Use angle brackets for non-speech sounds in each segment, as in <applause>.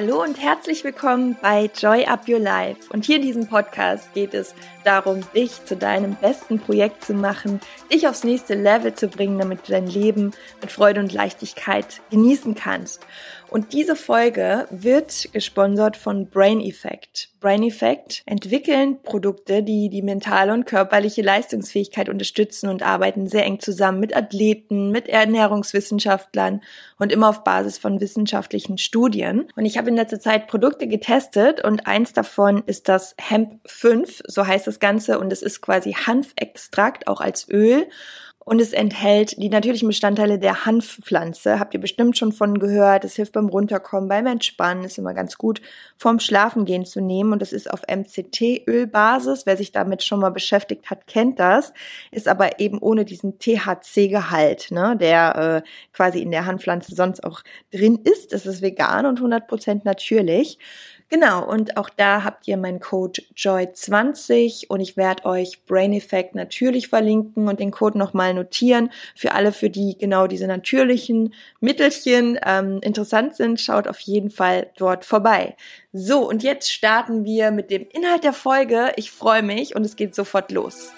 Hallo und herzlich willkommen bei Joy Up Your Life. Und hier in diesem Podcast geht es darum, dich zu deinem besten Projekt zu machen, dich aufs nächste Level zu bringen, damit du dein Leben mit Freude und Leichtigkeit genießen kannst. Und diese Folge wird gesponsert von Brain Effect. Brain Effect entwickeln Produkte, die die mentale und körperliche Leistungsfähigkeit unterstützen und arbeiten sehr eng zusammen mit Athleten, mit Ernährungswissenschaftlern und immer auf Basis von wissenschaftlichen Studien. Und ich habe in letzter Zeit Produkte getestet und eins davon ist das Hemp 5, so heißt das Ganze und es ist quasi Hanfextrakt, auch als Öl und es enthält die natürlichen Bestandteile der Hanfpflanze. Habt ihr bestimmt schon von gehört. Es hilft beim Runterkommen, beim Entspannen. Ist immer ganz gut vorm Schlafengehen zu nehmen. Und das ist auf MCT-Ölbasis. Wer sich damit schon mal beschäftigt hat, kennt das. Ist aber eben ohne diesen THC-Gehalt, ne, der äh, quasi in der Hanfpflanze sonst auch drin ist. Es ist vegan und 100% natürlich. Genau, und auch da habt ihr meinen Code JOY20 und ich werde euch Brain Effect natürlich verlinken und den Code nochmal notieren. Für alle, für die genau diese natürlichen Mittelchen ähm, interessant sind, schaut auf jeden Fall dort vorbei. So, und jetzt starten wir mit dem Inhalt der Folge. Ich freue mich und es geht sofort los.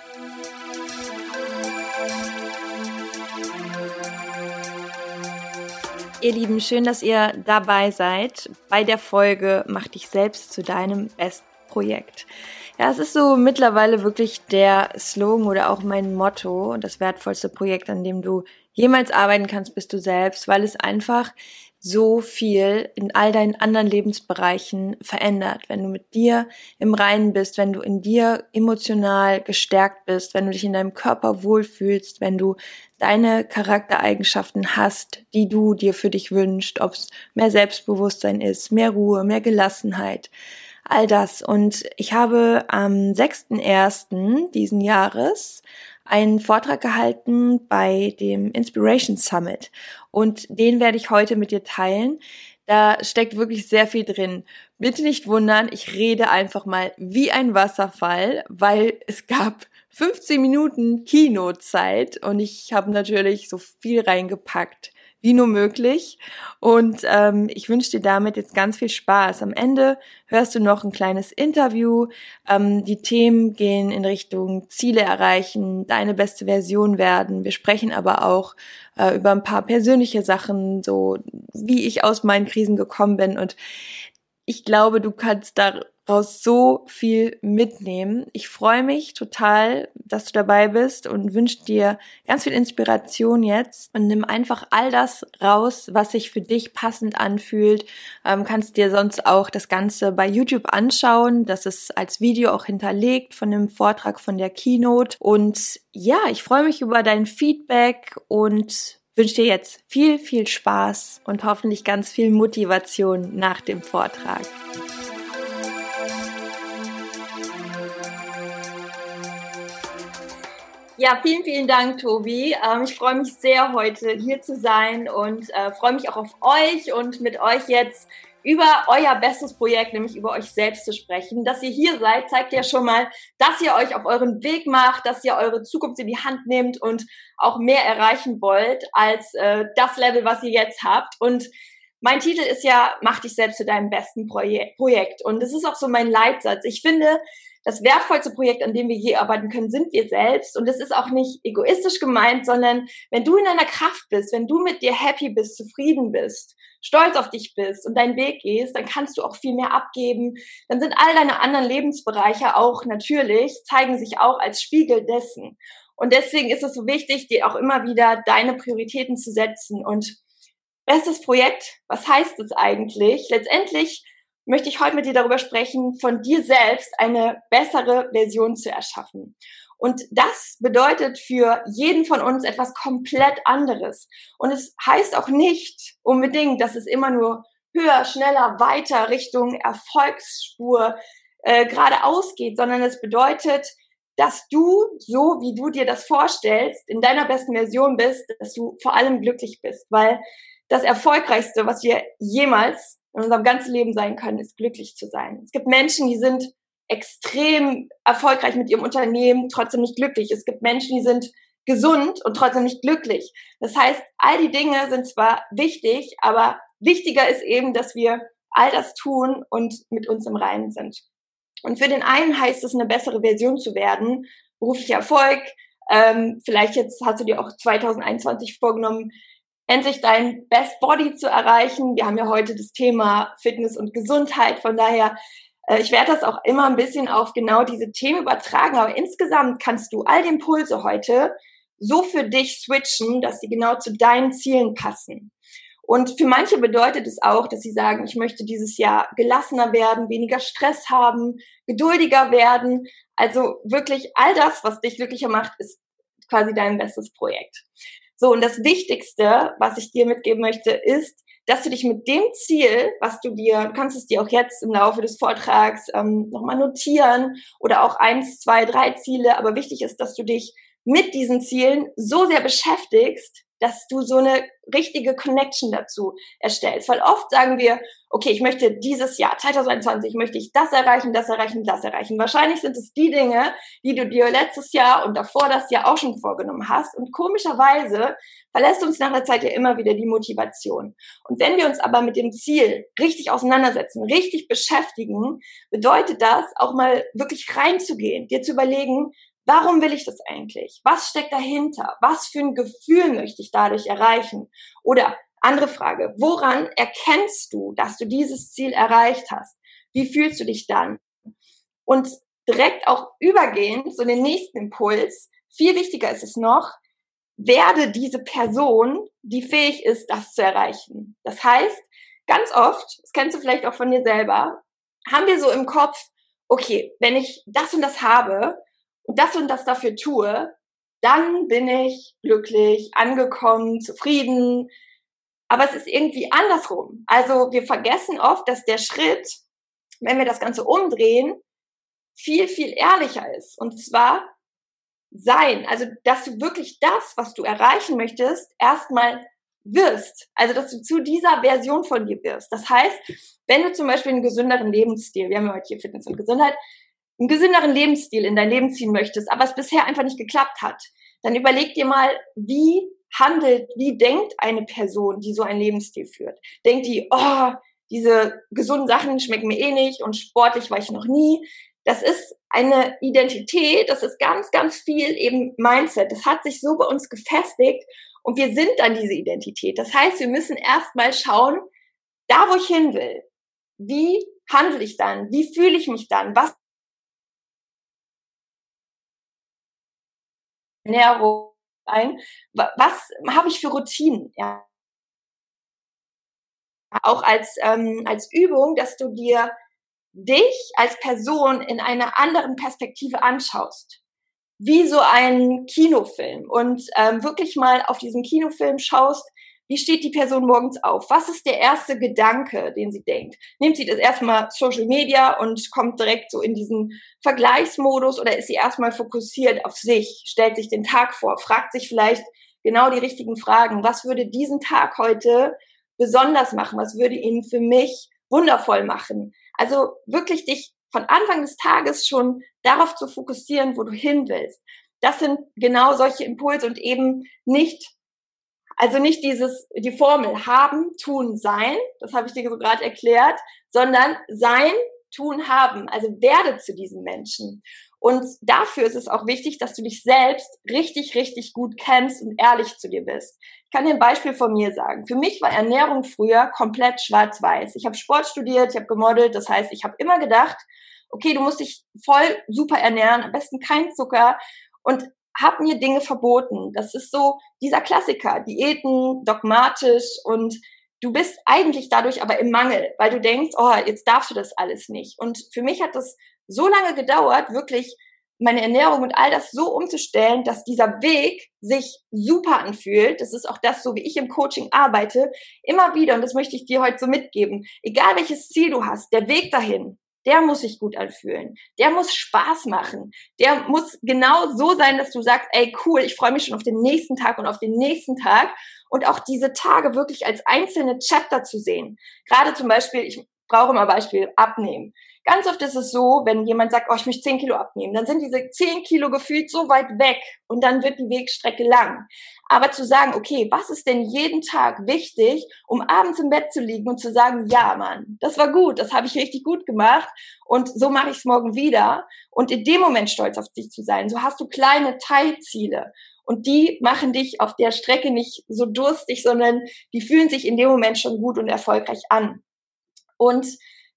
Ihr Lieben, schön, dass ihr dabei seid bei der Folge Mach dich selbst zu deinem Bestprojekt. Ja, es ist so mittlerweile wirklich der Slogan oder auch mein Motto und das wertvollste Projekt, an dem du jemals arbeiten kannst, bist du selbst, weil es einfach so viel in all deinen anderen Lebensbereichen verändert. Wenn du mit dir im Reinen bist, wenn du in dir emotional gestärkt bist, wenn du dich in deinem Körper wohlfühlst, wenn du deine Charaktereigenschaften hast, die du dir für dich wünschst, ob es mehr Selbstbewusstsein ist, mehr Ruhe, mehr Gelassenheit, all das. Und ich habe am 6.1. diesen Jahres einen Vortrag gehalten bei dem Inspiration Summit und den werde ich heute mit dir teilen. Da steckt wirklich sehr viel drin. Bitte nicht wundern, ich rede einfach mal wie ein Wasserfall, weil es gab 15 Minuten Kinozeit und ich habe natürlich so viel reingepackt wie nur möglich. Und ähm, ich wünsche dir damit jetzt ganz viel Spaß. Am Ende hörst du noch ein kleines Interview. Ähm, die Themen gehen in Richtung Ziele erreichen, deine beste Version werden. Wir sprechen aber auch äh, über ein paar persönliche Sachen, so wie ich aus meinen Krisen gekommen bin. Und ich glaube, du kannst da daraus so viel mitnehmen. Ich freue mich total, dass du dabei bist und wünsche dir ganz viel Inspiration jetzt und nimm einfach all das raus, was sich für dich passend anfühlt. Ähm, kannst dir sonst auch das Ganze bei YouTube anschauen. Das ist als Video auch hinterlegt von dem Vortrag von der Keynote. Und ja, ich freue mich über dein Feedback und wünsche dir jetzt viel, viel Spaß und hoffentlich ganz viel Motivation nach dem Vortrag. Ja, vielen, vielen Dank, Tobi. Ähm, ich freue mich sehr, heute hier zu sein und äh, freue mich auch auf euch und mit euch jetzt über euer bestes Projekt, nämlich über euch selbst zu sprechen. Dass ihr hier seid, zeigt ja schon mal, dass ihr euch auf euren Weg macht, dass ihr eure Zukunft in die Hand nehmt und auch mehr erreichen wollt als äh, das Level, was ihr jetzt habt. Und mein Titel ist ja, mach dich selbst zu deinem besten Projekt. Und das ist auch so mein Leitsatz. Ich finde, das wertvollste Projekt, an dem wir je arbeiten können, sind wir selbst. Und das ist auch nicht egoistisch gemeint, sondern wenn du in deiner Kraft bist, wenn du mit dir happy bist, zufrieden bist, stolz auf dich bist und deinen Weg gehst, dann kannst du auch viel mehr abgeben. Dann sind all deine anderen Lebensbereiche auch natürlich, zeigen sich auch als Spiegel dessen. Und deswegen ist es so wichtig, dir auch immer wieder deine Prioritäten zu setzen. Und bestes Projekt, was heißt es eigentlich? Letztendlich möchte ich heute mit dir darüber sprechen, von dir selbst eine bessere Version zu erschaffen. Und das bedeutet für jeden von uns etwas komplett anderes. Und es heißt auch nicht unbedingt, dass es immer nur höher, schneller, weiter Richtung Erfolgsspur äh, geradeaus geht, sondern es bedeutet, dass du, so wie du dir das vorstellst, in deiner besten Version bist, dass du vor allem glücklich bist. Weil das Erfolgreichste, was wir jemals in unserem ganzen Leben sein können, ist glücklich zu sein. Es gibt Menschen, die sind extrem erfolgreich mit ihrem Unternehmen, trotzdem nicht glücklich. Es gibt Menschen, die sind gesund und trotzdem nicht glücklich. Das heißt, all die Dinge sind zwar wichtig, aber wichtiger ist eben, dass wir all das tun und mit uns im Reinen sind. Und für den einen heißt es, eine bessere Version zu werden, beruflicher Erfolg. Ähm, vielleicht jetzt hast du dir auch 2021 vorgenommen, endlich dein Best Body zu erreichen. Wir haben ja heute das Thema Fitness und Gesundheit. Von daher, äh, ich werde das auch immer ein bisschen auf genau diese Themen übertragen. Aber insgesamt kannst du all die Impulse heute so für dich switchen, dass sie genau zu deinen Zielen passen. Und für manche bedeutet es auch, dass sie sagen, ich möchte dieses Jahr gelassener werden, weniger Stress haben, geduldiger werden. Also wirklich all das, was dich glücklicher macht, ist quasi dein bestes Projekt. So, und das Wichtigste, was ich dir mitgeben möchte, ist, dass du dich mit dem Ziel, was du dir, du kannst es dir auch jetzt im Laufe des Vortrags ähm, nochmal notieren oder auch eins, zwei, drei Ziele, aber wichtig ist, dass du dich mit diesen Zielen so sehr beschäftigst, dass du so eine richtige Connection dazu erstellst. Weil oft sagen wir, okay, ich möchte dieses Jahr, 2021, möchte ich das erreichen, das erreichen, das erreichen. Wahrscheinlich sind es die Dinge, die du dir letztes Jahr und davor das Jahr auch schon vorgenommen hast. Und komischerweise verlässt uns nach einer Zeit ja immer wieder die Motivation. Und wenn wir uns aber mit dem Ziel richtig auseinandersetzen, richtig beschäftigen, bedeutet das auch mal wirklich reinzugehen, dir zu überlegen, Warum will ich das eigentlich? Was steckt dahinter? Was für ein Gefühl möchte ich dadurch erreichen? Oder andere Frage, woran erkennst du, dass du dieses Ziel erreicht hast? Wie fühlst du dich dann? Und direkt auch übergehend, so den nächsten Impuls, viel wichtiger ist es noch, werde diese Person, die fähig ist, das zu erreichen. Das heißt, ganz oft, das kennst du vielleicht auch von dir selber, haben wir so im Kopf, okay, wenn ich das und das habe, das und das dafür tue, dann bin ich glücklich, angekommen, zufrieden. Aber es ist irgendwie andersrum. Also wir vergessen oft, dass der Schritt, wenn wir das Ganze umdrehen, viel, viel ehrlicher ist. Und zwar sein. Also, dass du wirklich das, was du erreichen möchtest, erstmal wirst. Also, dass du zu dieser Version von dir wirst. Das heißt, wenn du zum Beispiel einen gesünderen Lebensstil, wir haben ja heute hier Fitness und Gesundheit, einen gesünderen Lebensstil in dein Leben ziehen möchtest, aber es bisher einfach nicht geklappt hat, dann überleg dir mal, wie handelt, wie denkt eine Person, die so einen Lebensstil führt? Denkt die, oh, diese gesunden Sachen schmecken mir eh nicht und sportlich war ich noch nie. Das ist eine Identität, das ist ganz, ganz viel eben Mindset. Das hat sich so bei uns gefestigt und wir sind dann diese Identität. Das heißt, wir müssen erstmal schauen, da wo ich hin will, wie handle ich dann? Wie fühle ich mich dann? Was Ernährung ein. Was habe ich für Routinen? Ja. Auch als, ähm, als Übung, dass du dir dich als Person in einer anderen Perspektive anschaust. Wie so ein Kinofilm und ähm, wirklich mal auf diesen Kinofilm schaust, wie steht die Person morgens auf? Was ist der erste Gedanke, den sie denkt? Nimmt sie das erstmal Social Media und kommt direkt so in diesen Vergleichsmodus oder ist sie erstmal fokussiert auf sich, stellt sich den Tag vor, fragt sich vielleicht genau die richtigen Fragen. Was würde diesen Tag heute besonders machen? Was würde ihn für mich wundervoll machen? Also wirklich dich von Anfang des Tages schon darauf zu fokussieren, wo du hin willst. Das sind genau solche Impulse und eben nicht also nicht dieses, die Formel haben, tun, sein, das habe ich dir so gerade erklärt, sondern sein, tun, haben. Also werde zu diesem Menschen. Und dafür ist es auch wichtig, dass du dich selbst richtig, richtig gut kennst und ehrlich zu dir bist. Ich kann dir ein Beispiel von mir sagen. Für mich war Ernährung früher komplett schwarz-weiß. Ich habe Sport studiert, ich habe gemodelt, das heißt, ich habe immer gedacht, okay, du musst dich voll super ernähren, am besten kein Zucker. Und habe mir Dinge verboten. Das ist so dieser Klassiker, Diäten, dogmatisch und du bist eigentlich dadurch aber im Mangel, weil du denkst, oh, jetzt darfst du das alles nicht. Und für mich hat das so lange gedauert, wirklich meine Ernährung und all das so umzustellen, dass dieser Weg sich super anfühlt. Das ist auch das, so wie ich im Coaching arbeite, immer wieder, und das möchte ich dir heute so mitgeben, egal welches Ziel du hast, der Weg dahin, der muss sich gut anfühlen. Der muss Spaß machen. Der muss genau so sein, dass du sagst, ey, cool, ich freue mich schon auf den nächsten Tag und auf den nächsten Tag. Und auch diese Tage wirklich als einzelne Chapter zu sehen. Gerade zum Beispiel, ich brauche mal Beispiel abnehmen. Ganz oft ist es so, wenn jemand sagt, oh, ich möchte 10 Kilo abnehmen, dann sind diese 10 Kilo gefühlt so weit weg und dann wird die Wegstrecke lang. Aber zu sagen, okay, was ist denn jeden Tag wichtig, um abends im Bett zu liegen und zu sagen, ja, Mann, das war gut, das habe ich richtig gut gemacht und so mache ich es morgen wieder. Und in dem Moment stolz auf dich zu sein. So hast du kleine Teilziele. Und die machen dich auf der Strecke nicht so durstig, sondern die fühlen sich in dem Moment schon gut und erfolgreich an. Und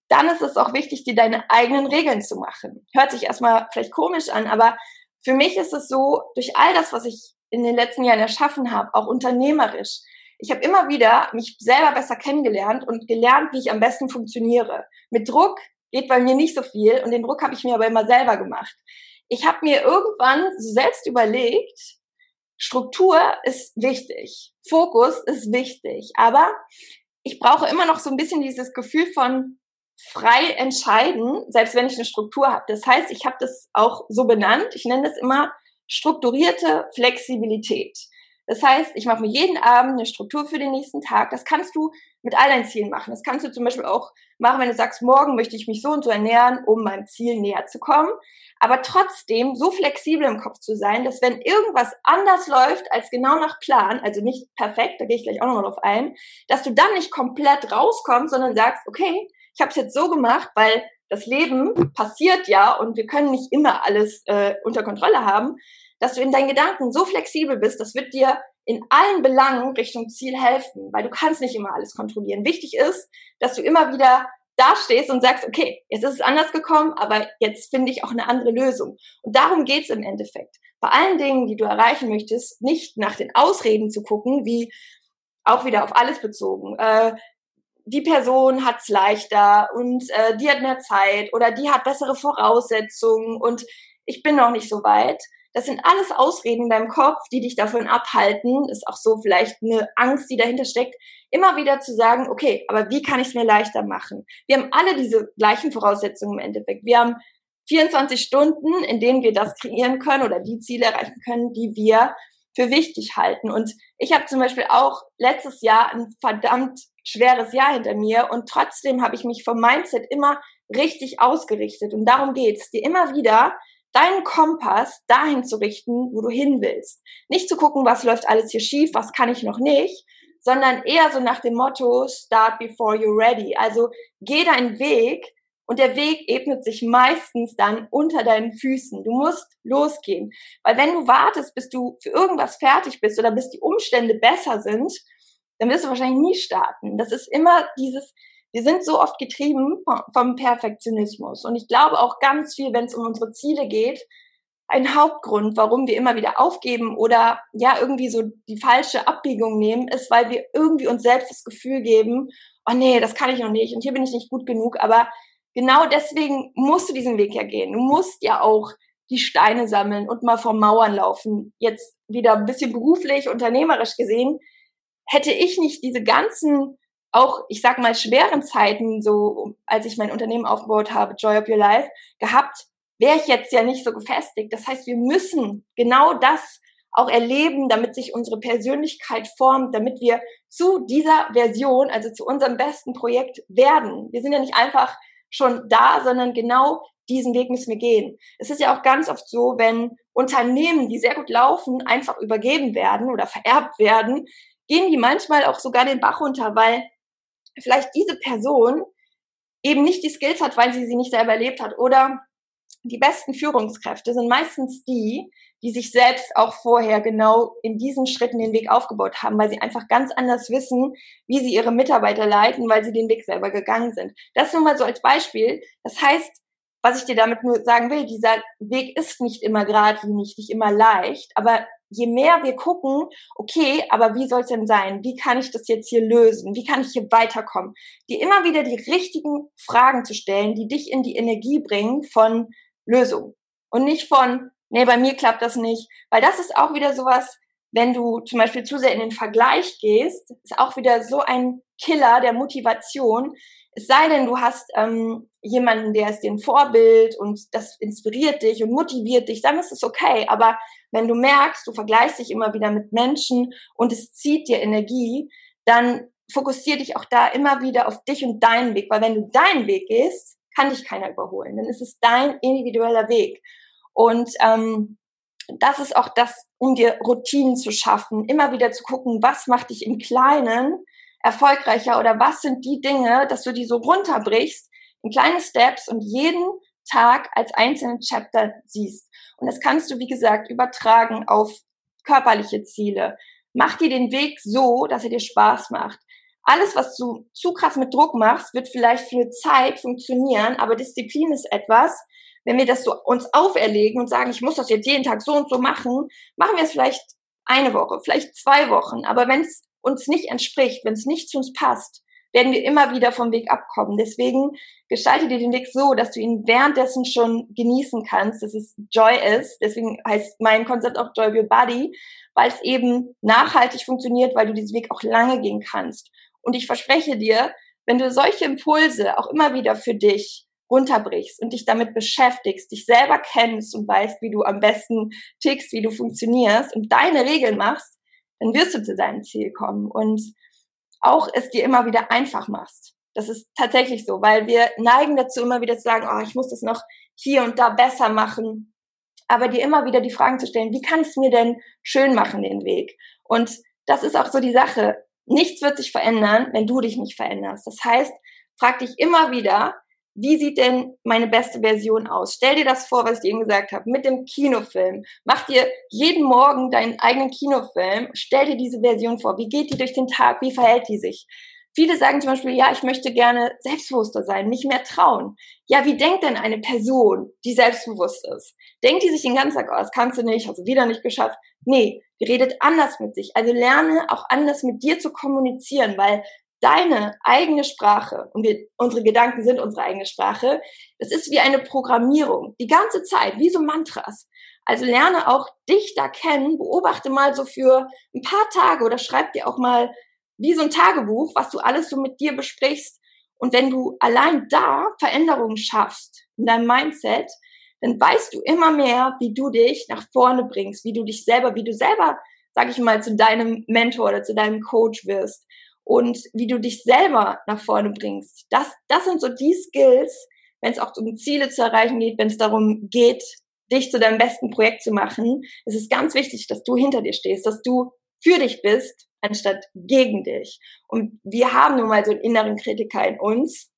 dann ist es auch wichtig, dir deine eigenen Regeln zu machen. Hört sich erstmal vielleicht komisch an, aber für mich ist es so, durch all das, was ich in den letzten Jahren erschaffen habe, auch unternehmerisch, ich habe immer wieder mich selber besser kennengelernt und gelernt, wie ich am besten funktioniere. Mit Druck geht bei mir nicht so viel und den Druck habe ich mir aber immer selber gemacht. Ich habe mir irgendwann selbst überlegt, Struktur ist wichtig, Fokus ist wichtig, aber ich brauche immer noch so ein bisschen dieses Gefühl von frei entscheiden, selbst wenn ich eine Struktur habe. Das heißt, ich habe das auch so benannt. Ich nenne das immer strukturierte Flexibilität. Das heißt, ich mache mir jeden Abend eine Struktur für den nächsten Tag. Das kannst du mit all deinen Zielen machen. Das kannst du zum Beispiel auch machen, wenn du sagst, morgen möchte ich mich so und so ernähren, um meinem Ziel näher zu kommen. Aber trotzdem so flexibel im Kopf zu sein, dass wenn irgendwas anders läuft als genau nach Plan, also nicht perfekt, da gehe ich gleich auch nochmal drauf ein, dass du dann nicht komplett rauskommst, sondern sagst, okay, ich habe es jetzt so gemacht, weil das Leben passiert ja und wir können nicht immer alles äh, unter Kontrolle haben, dass du in deinen Gedanken so flexibel bist, das wird dir in allen Belangen Richtung Ziel helfen, weil du kannst nicht immer alles kontrollieren. Wichtig ist, dass du immer wieder dastehst und sagst, okay, jetzt ist es anders gekommen, aber jetzt finde ich auch eine andere Lösung. Und darum geht's im Endeffekt. Bei allen Dingen, die du erreichen möchtest, nicht nach den Ausreden zu gucken, wie auch wieder auf alles bezogen. Äh, die Person hat's leichter und äh, die hat mehr Zeit oder die hat bessere Voraussetzungen und ich bin noch nicht so weit. Das sind alles Ausreden in deinem Kopf, die dich davon abhalten. Ist auch so vielleicht eine Angst, die dahinter steckt, immer wieder zu sagen, okay, aber wie kann ich es mir leichter machen? Wir haben alle diese gleichen Voraussetzungen im Endeffekt. Wir haben 24 Stunden, in denen wir das kreieren können oder die Ziele erreichen können, die wir für wichtig halten. Und ich habe zum Beispiel auch letztes Jahr ein verdammt schweres Jahr hinter mir und trotzdem habe ich mich vom Mindset immer richtig ausgerichtet. Und darum geht's, dir immer wieder deinen Kompass dahin zu richten, wo du hin willst. Nicht zu gucken, was läuft alles hier schief, was kann ich noch nicht, sondern eher so nach dem Motto, start before you're ready. Also geh deinen Weg und der Weg ebnet sich meistens dann unter deinen Füßen. Du musst losgehen. Weil wenn du wartest, bis du für irgendwas fertig bist oder bis die Umstände besser sind, dann wirst du wahrscheinlich nie starten. Das ist immer dieses, wir sind so oft getrieben vom Perfektionismus. Und ich glaube auch ganz viel, wenn es um unsere Ziele geht, ein Hauptgrund, warum wir immer wieder aufgeben oder ja irgendwie so die falsche Abbiegung nehmen, ist, weil wir irgendwie uns selbst das Gefühl geben, oh nee, das kann ich noch nicht und hier bin ich nicht gut genug. Aber genau deswegen musst du diesen Weg ja gehen. Du musst ja auch die Steine sammeln und mal vor Mauern laufen. Jetzt wieder ein bisschen beruflich, unternehmerisch gesehen, hätte ich nicht diese ganzen, auch ich sag mal schweren Zeiten, so als ich mein Unternehmen aufgebaut habe, Joy of Your Life, gehabt, wäre ich jetzt ja nicht so gefestigt. Das heißt, wir müssen genau das auch erleben, damit sich unsere Persönlichkeit formt, damit wir zu dieser Version, also zu unserem besten Projekt werden. Wir sind ja nicht einfach schon da, sondern genau diesen Weg müssen wir gehen. Es ist ja auch ganz oft so, wenn Unternehmen, die sehr gut laufen, einfach übergeben werden oder vererbt werden, gehen die manchmal auch sogar den Bach runter, weil vielleicht diese Person eben nicht die Skills hat, weil sie sie nicht selber erlebt hat. Oder die besten Führungskräfte sind meistens die, die sich selbst auch vorher genau in diesen Schritten den Weg aufgebaut haben, weil sie einfach ganz anders wissen, wie sie ihre Mitarbeiter leiten, weil sie den Weg selber gegangen sind. Das nur mal so als Beispiel. Das heißt, was ich dir damit nur sagen will, dieser Weg ist nicht immer geradlinig, nicht immer leicht, aber je mehr wir gucken, okay, aber wie soll es denn sein? Wie kann ich das jetzt hier lösen? Wie kann ich hier weiterkommen? Dir immer wieder die richtigen Fragen zu stellen, die dich in die Energie bringen von Lösung und nicht von, nee, bei mir klappt das nicht, weil das ist auch wieder sowas, wenn du zum Beispiel zu sehr in den Vergleich gehst, ist auch wieder so ein Killer der Motivation. Es sei denn, du hast ähm, jemanden, der ist dir ein Vorbild und das inspiriert dich und motiviert dich, dann ist es okay. Aber wenn du merkst, du vergleichst dich immer wieder mit Menschen und es zieht dir Energie, dann fokussier dich auch da immer wieder auf dich und deinen Weg, weil wenn du deinen Weg gehst, kann dich keiner überholen. Dann ist es dein individueller Weg. Und ähm, das ist auch das um dir Routinen zu schaffen, immer wieder zu gucken, was macht dich im Kleinen erfolgreicher oder was sind die Dinge, dass du die so runterbrichst in kleine Steps und jeden Tag als einzelnen Chapter siehst. Und das kannst du, wie gesagt, übertragen auf körperliche Ziele. Mach dir den Weg so, dass er dir Spaß macht. Alles, was du zu krass mit Druck machst, wird vielleicht für eine Zeit funktionieren, aber Disziplin ist etwas, wenn wir das so uns auferlegen und sagen, ich muss das jetzt jeden Tag so und so machen, machen wir es vielleicht eine Woche, vielleicht zwei Wochen. Aber wenn es uns nicht entspricht, wenn es nicht zu uns passt, werden wir immer wieder vom Weg abkommen. Deswegen gestalte dir den Weg so, dass du ihn währenddessen schon genießen kannst, dass es Joy ist. Deswegen heißt mein Konzept auch Joy Your Body, weil es eben nachhaltig funktioniert, weil du diesen Weg auch lange gehen kannst. Und ich verspreche dir, wenn du solche Impulse auch immer wieder für dich runterbrichst und dich damit beschäftigst, dich selber kennst und weißt, wie du am besten tickst, wie du funktionierst und deine Regeln machst, dann wirst du zu deinem Ziel kommen und auch es dir immer wieder einfach machst. Das ist tatsächlich so, weil wir neigen dazu immer wieder zu sagen, oh, ich muss das noch hier und da besser machen. Aber dir immer wieder die Fragen zu stellen, wie kann ich es mir denn schön machen, den Weg? Und das ist auch so die Sache. Nichts wird sich verändern, wenn du dich nicht veränderst. Das heißt, frag dich immer wieder, wie sieht denn meine beste Version aus? Stell dir das vor, was ich eben gesagt habe, mit dem Kinofilm. Mach dir jeden Morgen deinen eigenen Kinofilm, stell dir diese Version vor. Wie geht die durch den Tag? Wie verhält die sich? Viele sagen zum Beispiel, ja, ich möchte gerne selbstbewusster sein, mich mehr trauen. Ja, wie denkt denn eine Person, die selbstbewusst ist? Denkt die sich den ganzen Tag, oh, das kannst du nicht, hast du wieder nicht geschafft? Nee, die redet anders mit sich. Also lerne auch anders mit dir zu kommunizieren, weil deine eigene Sprache, und wir, unsere Gedanken sind unsere eigene Sprache, das ist wie eine Programmierung, die ganze Zeit, wie so Mantras. Also lerne auch dich da kennen, beobachte mal so für ein paar Tage oder schreib dir auch mal wie so ein Tagebuch, was du alles so mit dir besprichst. Und wenn du allein da Veränderungen schaffst in deinem Mindset, dann weißt du immer mehr, wie du dich nach vorne bringst, wie du dich selber, wie du selber, sag ich mal, zu deinem Mentor oder zu deinem Coach wirst und wie du dich selber nach vorne bringst. Das, das sind so die Skills, wenn es auch um Ziele zu erreichen geht, wenn es darum geht, dich zu deinem besten Projekt zu machen. Es ist ganz wichtig, dass du hinter dir stehst, dass du für dich bist, anstatt gegen dich. Und wir haben nun mal so einen inneren Kritiker in uns.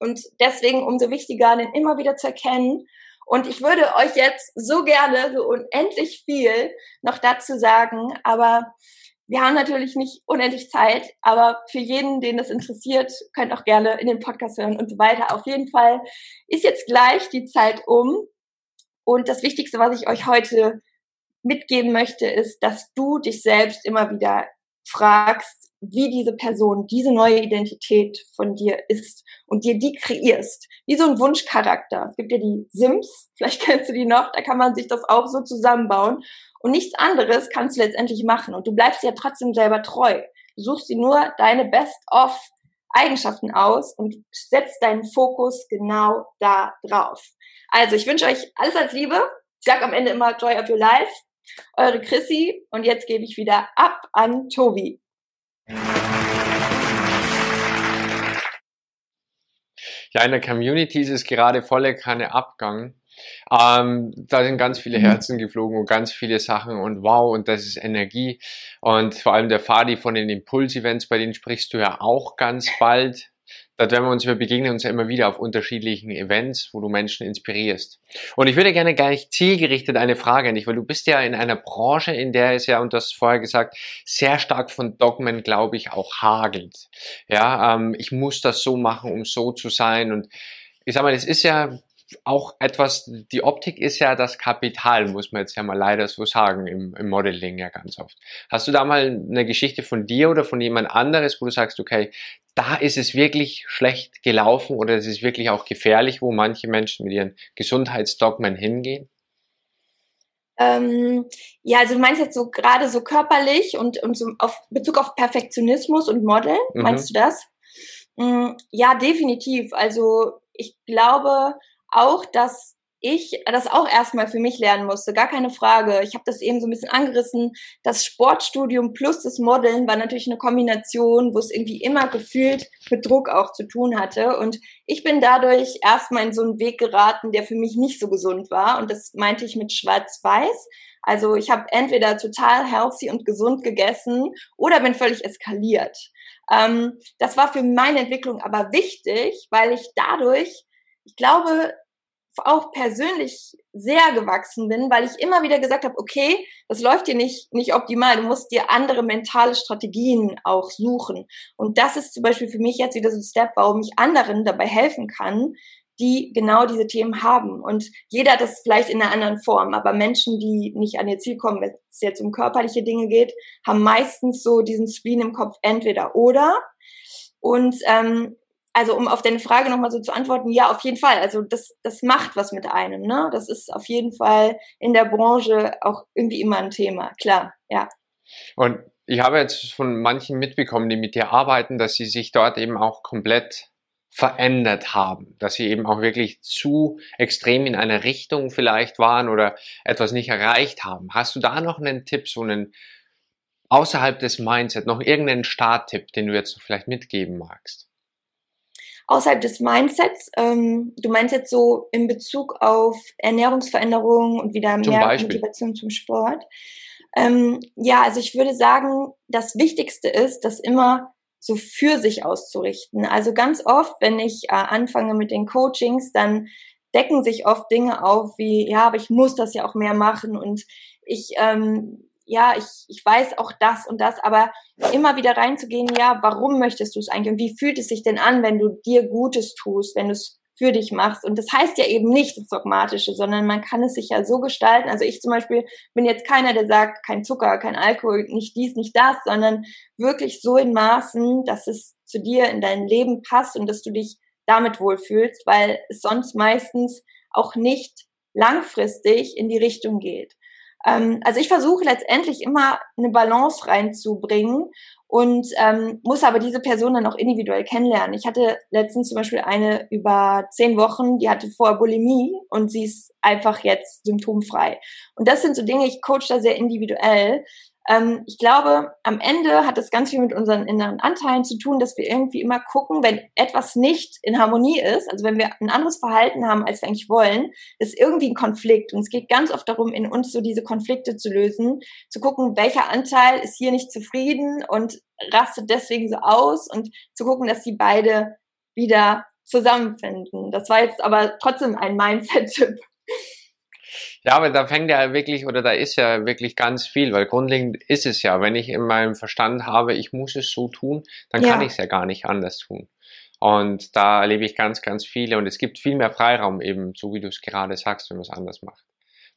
Und deswegen umso wichtiger, den immer wieder zu erkennen. Und ich würde euch jetzt so gerne so unendlich viel noch dazu sagen, aber wir haben natürlich nicht unendlich Zeit, aber für jeden, den das interessiert, könnt auch gerne in den Podcast hören und so weiter. Auf jeden Fall ist jetzt gleich die Zeit um. Und das Wichtigste, was ich euch heute mitgeben möchte, ist, dass du dich selbst immer wieder fragst, wie diese Person, diese neue Identität von dir ist und dir die kreierst. Wie so ein Wunschcharakter. Es gibt ja die Sims, <laughs> vielleicht kennst du die noch, da kann man sich das auch so zusammenbauen. Und nichts anderes kannst du letztendlich machen. Und du bleibst ja trotzdem selber treu. Du suchst dir nur deine Best-of Eigenschaften aus und setzt deinen Fokus genau da drauf. Also, ich wünsche euch alles als Liebe. Ich sage am Ende immer Joy of Your Life. Eure Chrissy. Und jetzt gebe ich wieder ab an Tobi. Ja, in der Community ist es gerade volle Kanne Abgang. Ähm, da sind ganz viele mhm. Herzen geflogen und ganz viele Sachen und wow, und das ist Energie. Und vor allem der Fadi von den Impulse-Events, bei denen sprichst du ja auch ganz bald. Da werden wir uns, wir begegnen uns ja immer wieder auf unterschiedlichen Events, wo du Menschen inspirierst. Und ich würde gerne gleich zielgerichtet eine Frage an dich, weil du bist ja in einer Branche, in der es ja, und das vorher gesagt, sehr stark von Dogmen, glaube ich, auch hagelt. Ja, ähm, ich muss das so machen, um so zu sein. Und ich sag mal, es ist ja auch etwas, die Optik ist ja das Kapital, muss man jetzt ja mal leider so sagen, im, im Modeling ja ganz oft. Hast du da mal eine Geschichte von dir oder von jemand anderes, wo du sagst, okay, da ist es wirklich schlecht gelaufen oder es ist wirklich auch gefährlich, wo manche Menschen mit ihren Gesundheitsdogmen hingehen? Ähm, ja, also du meinst jetzt so gerade so körperlich und, und so auf Bezug auf Perfektionismus und Modeln, mhm. meinst du das? Mm, ja, definitiv. Also ich glaube, auch, dass ich das auch erstmal für mich lernen musste, gar keine Frage. Ich habe das eben so ein bisschen angerissen. Das Sportstudium plus das Modeln war natürlich eine Kombination, wo es irgendwie immer gefühlt mit Druck auch zu tun hatte. Und ich bin dadurch erstmal in so einen Weg geraten, der für mich nicht so gesund war. Und das meinte ich mit Schwarz-Weiß. Also ich habe entweder total healthy und gesund gegessen oder bin völlig eskaliert. Ähm, das war für meine Entwicklung aber wichtig, weil ich dadurch, ich glaube, auch persönlich sehr gewachsen bin, weil ich immer wieder gesagt habe, okay, das läuft dir nicht, nicht optimal, du musst dir andere mentale Strategien auch suchen. Und das ist zum Beispiel für mich jetzt wieder so ein Step, warum ich anderen dabei helfen kann, die genau diese Themen haben. Und jeder hat das vielleicht in einer anderen Form, aber Menschen, die nicht an ihr Ziel kommen, wenn es jetzt um körperliche Dinge geht, haben meistens so diesen Spleen im Kopf entweder oder. Und ähm, also um auf deine Frage nochmal so zu antworten, ja, auf jeden Fall. Also das, das macht was mit einem, ne? Das ist auf jeden Fall in der Branche auch irgendwie immer ein Thema, klar, ja. Und ich habe jetzt von manchen mitbekommen, die mit dir arbeiten, dass sie sich dort eben auch komplett verändert haben, dass sie eben auch wirklich zu extrem in eine Richtung vielleicht waren oder etwas nicht erreicht haben. Hast du da noch einen Tipp, so einen außerhalb des Mindset, noch irgendeinen Starttipp, den du jetzt vielleicht mitgeben magst? Außerhalb des Mindsets. Ähm, du meinst jetzt so in Bezug auf Ernährungsveränderungen und wieder zum mehr Beispiel. Motivation zum Sport. Ähm, ja, also ich würde sagen, das Wichtigste ist, das immer so für sich auszurichten. Also ganz oft, wenn ich äh, anfange mit den Coachings, dann decken sich oft Dinge auf wie, ja, aber ich muss das ja auch mehr machen und ich ähm, ja, ich, ich weiß auch das und das, aber immer wieder reinzugehen, ja, warum möchtest du es eigentlich und wie fühlt es sich denn an, wenn du dir Gutes tust, wenn du es für dich machst. Und das heißt ja eben nicht das Dogmatische, sondern man kann es sich ja so gestalten. Also ich zum Beispiel bin jetzt keiner, der sagt, kein Zucker, kein Alkohol, nicht dies, nicht das, sondern wirklich so in Maßen, dass es zu dir in dein Leben passt und dass du dich damit wohlfühlst, weil es sonst meistens auch nicht langfristig in die Richtung geht. Ähm, also ich versuche letztendlich immer eine Balance reinzubringen und ähm, muss aber diese Person dann auch individuell kennenlernen. Ich hatte letztens zum Beispiel eine über zehn Wochen, die hatte vorher Bulimie und sie ist einfach jetzt symptomfrei. Und das sind so Dinge, ich coach da sehr individuell, ähm, ich glaube, am Ende hat es ganz viel mit unseren inneren Anteilen zu tun, dass wir irgendwie immer gucken, wenn etwas nicht in Harmonie ist, also wenn wir ein anderes Verhalten haben, als wir eigentlich wollen, ist irgendwie ein Konflikt. Und es geht ganz oft darum, in uns so diese Konflikte zu lösen, zu gucken, welcher Anteil ist hier nicht zufrieden und rastet deswegen so aus und zu gucken, dass die beide wieder zusammenfinden. Das war jetzt aber trotzdem ein Mindset-Tipp. Ja, aber da fängt ja wirklich, oder da ist ja wirklich ganz viel, weil grundlegend ist es ja, wenn ich in meinem Verstand habe, ich muss es so tun, dann ja. kann ich es ja gar nicht anders tun. Und da erlebe ich ganz, ganz viele und es gibt viel mehr Freiraum eben, so wie du es gerade sagst, wenn man es anders macht.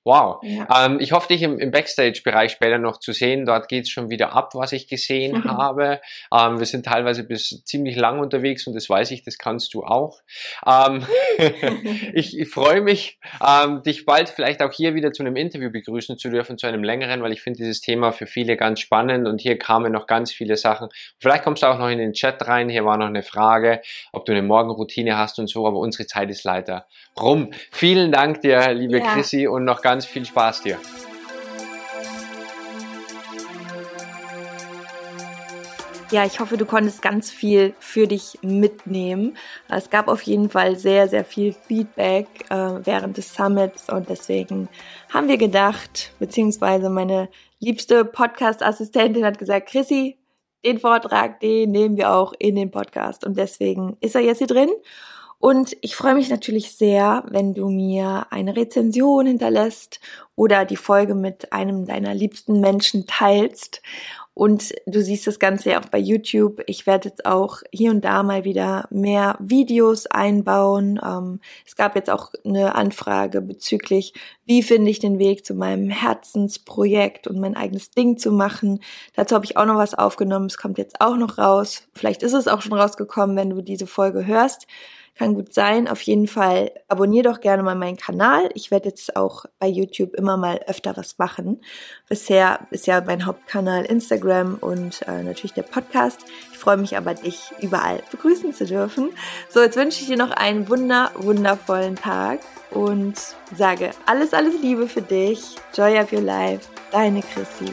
Wow. Ja. Ähm, ich hoffe, dich im, im Backstage-Bereich später noch zu sehen. Dort geht's schon wieder ab, was ich gesehen mhm. habe. Ähm, wir sind teilweise bis ziemlich lang unterwegs und das weiß ich, das kannst du auch. Ähm, <laughs> ich, ich freue mich, ähm, dich bald vielleicht auch hier wieder zu einem Interview begrüßen zu dürfen, zu einem längeren, weil ich finde dieses Thema für viele ganz spannend und hier kamen noch ganz viele Sachen. Vielleicht kommst du auch noch in den Chat rein. Hier war noch eine Frage, ob du eine Morgenroutine hast und so, aber unsere Zeit ist leider rum. Vielen Dank dir, liebe ja. Chrissy, und noch ganz ganz viel Spaß dir. Ja, ich hoffe, du konntest ganz viel für dich mitnehmen. Es gab auf jeden Fall sehr, sehr viel Feedback äh, während des Summits und deswegen haben wir gedacht, beziehungsweise meine liebste Podcast-Assistentin hat gesagt, Chrissy, den Vortrag, den nehmen wir auch in den Podcast und deswegen ist er jetzt hier drin und ich freue mich natürlich sehr, wenn du mir eine Rezension hinterlässt oder die Folge mit einem deiner liebsten Menschen teilst. Und du siehst das Ganze ja auch bei YouTube. Ich werde jetzt auch hier und da mal wieder mehr Videos einbauen. Ähm, es gab jetzt auch eine Anfrage bezüglich, wie finde ich den Weg zu meinem Herzensprojekt und mein eigenes Ding zu machen. Dazu habe ich auch noch was aufgenommen. Es kommt jetzt auch noch raus. Vielleicht ist es auch schon rausgekommen, wenn du diese Folge hörst. Kann gut sein. Auf jeden Fall abonnier doch gerne mal meinen Kanal. Ich werde jetzt auch bei YouTube immer mal öfter was machen. Bisher ist ja mein Hauptkanal Instagram und äh, natürlich der Podcast. Ich freue mich aber, dich überall begrüßen zu dürfen. So, jetzt wünsche ich dir noch einen wunder, wundervollen Tag und sage alles, alles Liebe für dich. Joy of your life. Deine Chrissy.